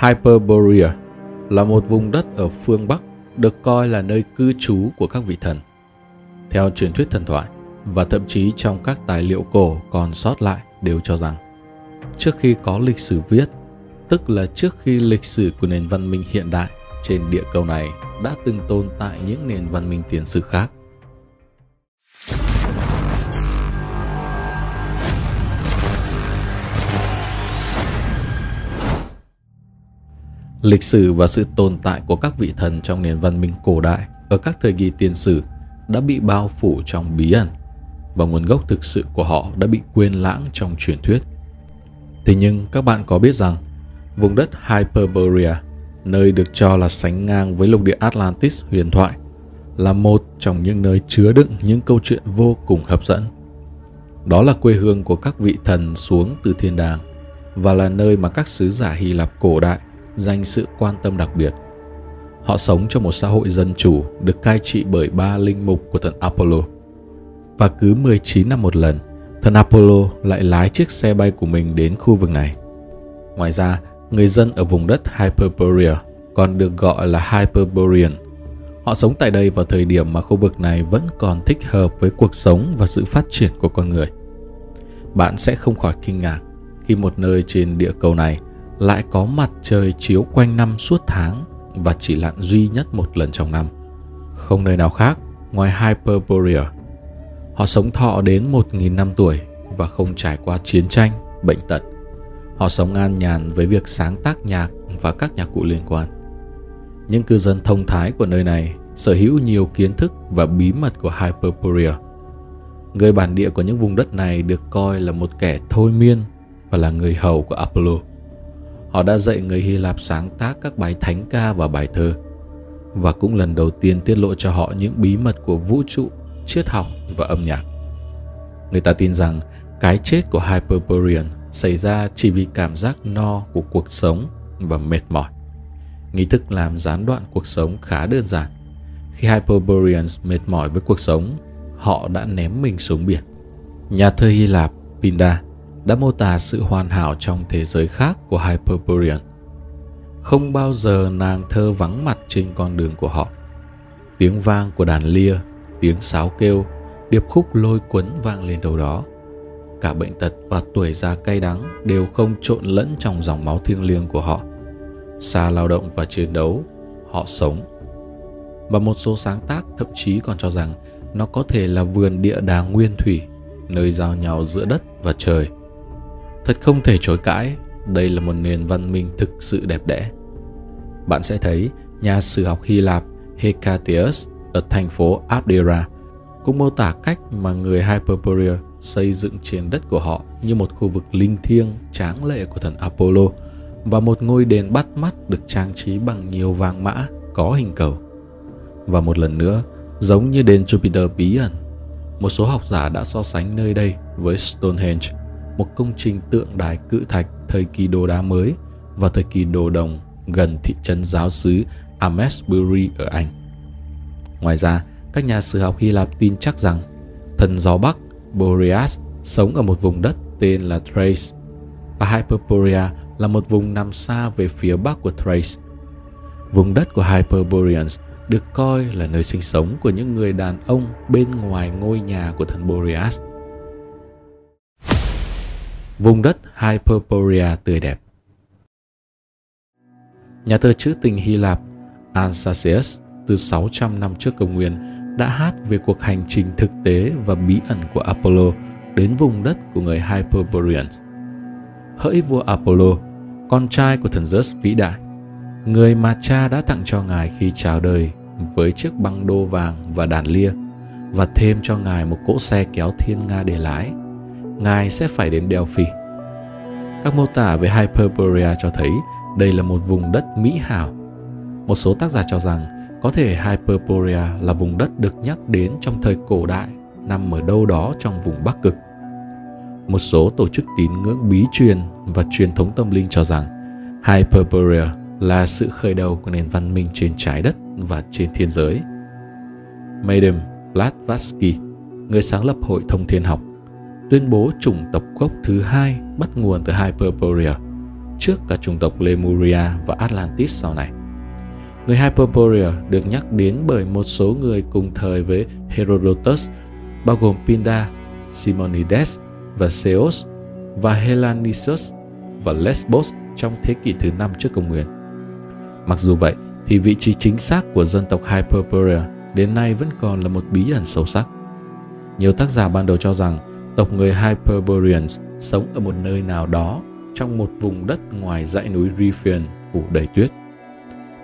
Hyperborea là một vùng đất ở phương Bắc được coi là nơi cư trú của các vị thần. Theo truyền thuyết thần thoại và thậm chí trong các tài liệu cổ còn sót lại đều cho rằng trước khi có lịch sử viết, tức là trước khi lịch sử của nền văn minh hiện đại trên địa cầu này đã từng tồn tại những nền văn minh tiền sử khác. Lịch sử và sự tồn tại của các vị thần trong nền văn minh cổ đại ở các thời kỳ tiền sử đã bị bao phủ trong bí ẩn và nguồn gốc thực sự của họ đã bị quên lãng trong truyền thuyết. Thế nhưng các bạn có biết rằng vùng đất Hyperborea, nơi được cho là sánh ngang với lục địa Atlantis huyền thoại, là một trong những nơi chứa đựng những câu chuyện vô cùng hấp dẫn. Đó là quê hương của các vị thần xuống từ thiên đàng và là nơi mà các sứ giả Hy Lạp cổ đại dành sự quan tâm đặc biệt. Họ sống trong một xã hội dân chủ được cai trị bởi ba linh mục của thần Apollo. Và cứ 19 năm một lần, thần Apollo lại lái chiếc xe bay của mình đến khu vực này. Ngoài ra, người dân ở vùng đất Hyperborea còn được gọi là Hyperborean. Họ sống tại đây vào thời điểm mà khu vực này vẫn còn thích hợp với cuộc sống và sự phát triển của con người. Bạn sẽ không khỏi kinh ngạc khi một nơi trên địa cầu này lại có mặt trời chiếu quanh năm suốt tháng và chỉ lặn duy nhất một lần trong năm. Không nơi nào khác ngoài Hyperborea. Họ sống thọ đến 1.000 năm tuổi và không trải qua chiến tranh, bệnh tật. Họ sống an nhàn với việc sáng tác nhạc và các nhạc cụ liên quan. Những cư dân thông thái của nơi này sở hữu nhiều kiến thức và bí mật của Hyperborea. Người bản địa của những vùng đất này được coi là một kẻ thôi miên và là người hầu của Apollo. Họ đã dạy người Hy Lạp sáng tác các bài thánh ca và bài thơ và cũng lần đầu tiên tiết lộ cho họ những bí mật của vũ trụ, triết học và âm nhạc. Người ta tin rằng cái chết của Hyperborean xảy ra chỉ vì cảm giác no của cuộc sống và mệt mỏi. Nghi thức làm gián đoạn cuộc sống khá đơn giản. Khi Hyperboreans mệt mỏi với cuộc sống, họ đã ném mình xuống biển. Nhà thơ Hy Lạp Pindar đã mô tả sự hoàn hảo trong thế giới khác của Hyperborean. Không bao giờ nàng thơ vắng mặt trên con đường của họ. Tiếng vang của đàn lia, tiếng sáo kêu, điệp khúc lôi cuốn vang lên đâu đó. Cả bệnh tật và tuổi già cay đắng đều không trộn lẫn trong dòng máu thiêng liêng của họ. Xa lao động và chiến đấu, họ sống. Và một số sáng tác thậm chí còn cho rằng nó có thể là vườn địa đàng nguyên thủy, nơi giao nhau giữa đất và trời – Thật không thể chối cãi, đây là một nền văn minh thực sự đẹp đẽ. Bạn sẽ thấy nhà sử học Hy Lạp Hecataeus ở thành phố Abdera cũng mô tả cách mà người Hyperborea xây dựng trên đất của họ như một khu vực linh thiêng tráng lệ của thần Apollo và một ngôi đền bắt mắt được trang trí bằng nhiều vàng mã có hình cầu. Và một lần nữa, giống như đền Jupiter bí ẩn, một số học giả đã so sánh nơi đây với Stonehenge một công trình tượng đài cự thạch thời kỳ đồ đá mới và thời kỳ đồ đồng gần thị trấn giáo xứ Amesbury ở Anh. Ngoài ra, các nhà sử học Hy Lạp tin chắc rằng thần gió Bắc Boreas sống ở một vùng đất tên là Thrace và Hyperborea là một vùng nằm xa về phía bắc của Thrace. Vùng đất của Hyperboreans được coi là nơi sinh sống của những người đàn ông bên ngoài ngôi nhà của thần Boreas vùng đất Hyperborea tươi đẹp. Nhà thơ trữ tình Hy Lạp Ansacius từ 600 năm trước công nguyên đã hát về cuộc hành trình thực tế và bí ẩn của Apollo đến vùng đất của người Hyperboreans. Hỡi vua Apollo, con trai của thần Zeus vĩ đại, người mà cha đã tặng cho ngài khi chào đời với chiếc băng đô vàng và đàn lia và thêm cho ngài một cỗ xe kéo thiên nga để lái ngài sẽ phải đến Delphi. Các mô tả về Hyperborea cho thấy đây là một vùng đất mỹ hảo. Một số tác giả cho rằng có thể Hyperborea là vùng đất được nhắc đến trong thời cổ đại nằm ở đâu đó trong vùng Bắc Cực. Một số tổ chức tín ngưỡng bí truyền và truyền thống tâm linh cho rằng Hyperborea là sự khởi đầu của nền văn minh trên trái đất và trên thiên giới. Madame Blavatsky, người sáng lập Hội Thông Thiên học, tuyên bố chủng tộc gốc thứ hai bắt nguồn từ Hyperborea. trước cả chủng tộc Lemuria và Atlantis sau này. Người Hyperborea được nhắc đến bởi một số người cùng thời với Herodotus, bao gồm Pindar, Simonides và Seos và Hellanisus và Lesbos trong thế kỷ thứ 5 trước công nguyên. Mặc dù vậy, thì vị trí chính xác của dân tộc Hyperborea đến nay vẫn còn là một bí ẩn sâu sắc. Nhiều tác giả ban đầu cho rằng tộc người Hyperboreans sống ở một nơi nào đó trong một vùng đất ngoài dãy núi Riphean phủ đầy tuyết.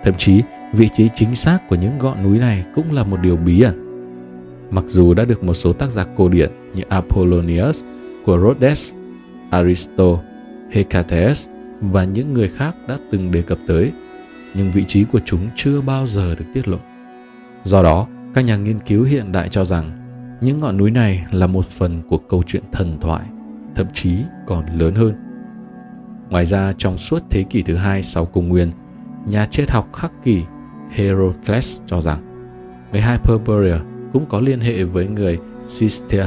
Thậm chí, vị trí chính xác của những ngọn núi này cũng là một điều bí ẩn. Mặc dù đã được một số tác giả cổ điển như Apollonius của Rhodes, Aristo, Hecataeus và những người khác đã từng đề cập tới, nhưng vị trí của chúng chưa bao giờ được tiết lộ. Do đó, các nhà nghiên cứu hiện đại cho rằng những ngọn núi này là một phần của câu chuyện thần thoại, thậm chí còn lớn hơn. Ngoài ra, trong suốt thế kỷ thứ hai sau công nguyên, nhà triết học khắc kỷ Heracles cho rằng người Hyperborea cũng có liên hệ với người Sistia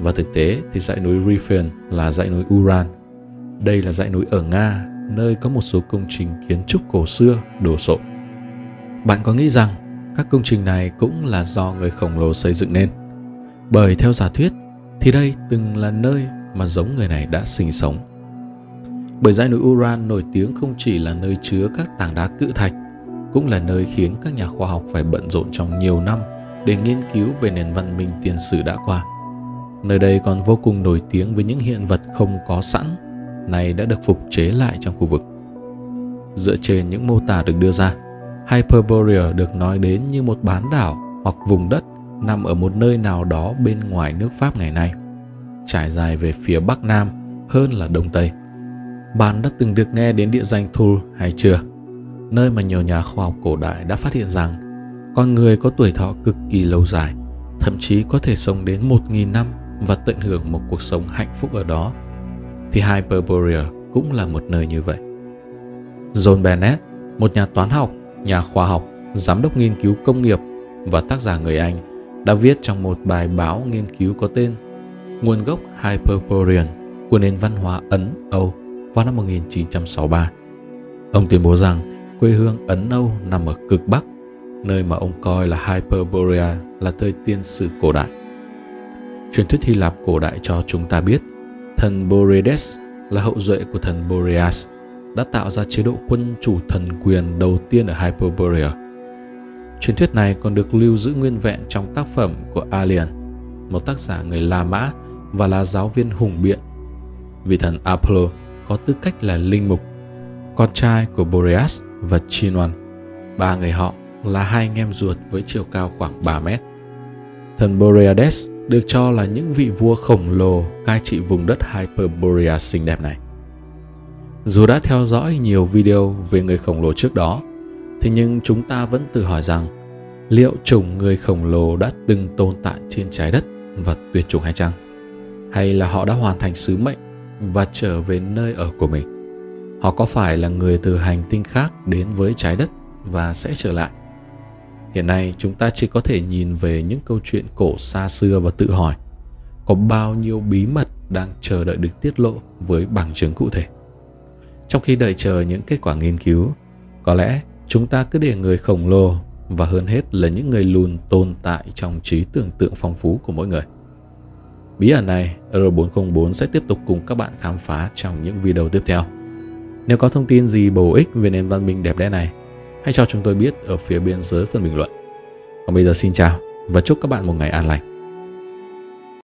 và thực tế thì dãy núi Riphean là dãy núi Uran. Đây là dãy núi ở Nga, nơi có một số công trình kiến trúc cổ xưa đồ sộ. Bạn có nghĩ rằng các công trình này cũng là do người khổng lồ xây dựng nên? Bởi theo giả thuyết thì đây từng là nơi mà giống người này đã sinh sống. Bởi dãy núi Uran nổi tiếng không chỉ là nơi chứa các tảng đá cự thạch, cũng là nơi khiến các nhà khoa học phải bận rộn trong nhiều năm để nghiên cứu về nền văn minh tiền sử đã qua. Nơi đây còn vô cùng nổi tiếng với những hiện vật không có sẵn, này đã được phục chế lại trong khu vực. Dựa trên những mô tả được đưa ra, Hyperborea được nói đến như một bán đảo hoặc vùng đất nằm ở một nơi nào đó bên ngoài nước Pháp ngày nay, trải dài về phía Bắc Nam hơn là Đông Tây. Bạn đã từng được nghe đến địa danh Thule hay chưa? Nơi mà nhiều nhà khoa học cổ đại đã phát hiện rằng con người có tuổi thọ cực kỳ lâu dài, thậm chí có thể sống đến 1.000 năm và tận hưởng một cuộc sống hạnh phúc ở đó, thì Hyperborea cũng là một nơi như vậy. John Bennett, một nhà toán học, nhà khoa học, giám đốc nghiên cứu công nghiệp và tác giả người Anh, đã viết trong một bài báo nghiên cứu có tên Nguồn gốc Hyperborean của nền văn hóa Ấn Âu vào năm 1963. Ông tuyên bố rằng quê hương Ấn Âu nằm ở cực Bắc, nơi mà ông coi là Hyperborea là thời tiên sử cổ đại. Truyền thuyết Hy Lạp cổ đại cho chúng ta biết thần Boredes là hậu duệ của thần Boreas đã tạo ra chế độ quân chủ thần quyền đầu tiên ở Hyperborea. Truyền thuyết này còn được lưu giữ nguyên vẹn trong tác phẩm của Alien, một tác giả người La Mã và là giáo viên hùng biện. Vị thần Apollo có tư cách là linh mục, con trai của Boreas và Chinon. Ba người họ là hai anh em ruột với chiều cao khoảng 3 mét. Thần Boreades được cho là những vị vua khổng lồ cai trị vùng đất Hyperborea xinh đẹp này. Dù đã theo dõi nhiều video về người khổng lồ trước đó, thế nhưng chúng ta vẫn tự hỏi rằng liệu chủng người khổng lồ đã từng tồn tại trên trái đất và tuyệt chủng hay chăng? Hay là họ đã hoàn thành sứ mệnh và trở về nơi ở của mình? Họ có phải là người từ hành tinh khác đến với trái đất và sẽ trở lại? Hiện nay chúng ta chỉ có thể nhìn về những câu chuyện cổ xa xưa và tự hỏi có bao nhiêu bí mật đang chờ đợi được tiết lộ với bằng chứng cụ thể. Trong khi đợi chờ những kết quả nghiên cứu, có lẽ chúng ta cứ để người khổng lồ và hơn hết là những người lùn tồn tại trong trí tưởng tượng phong phú của mỗi người. Bí ẩn này, Euro 404 sẽ tiếp tục cùng các bạn khám phá trong những video tiếp theo. Nếu có thông tin gì bổ ích về nền văn minh đẹp đẽ này, hãy cho chúng tôi biết ở phía bên dưới phần bình luận. Còn bây giờ xin chào và chúc các bạn một ngày an lành.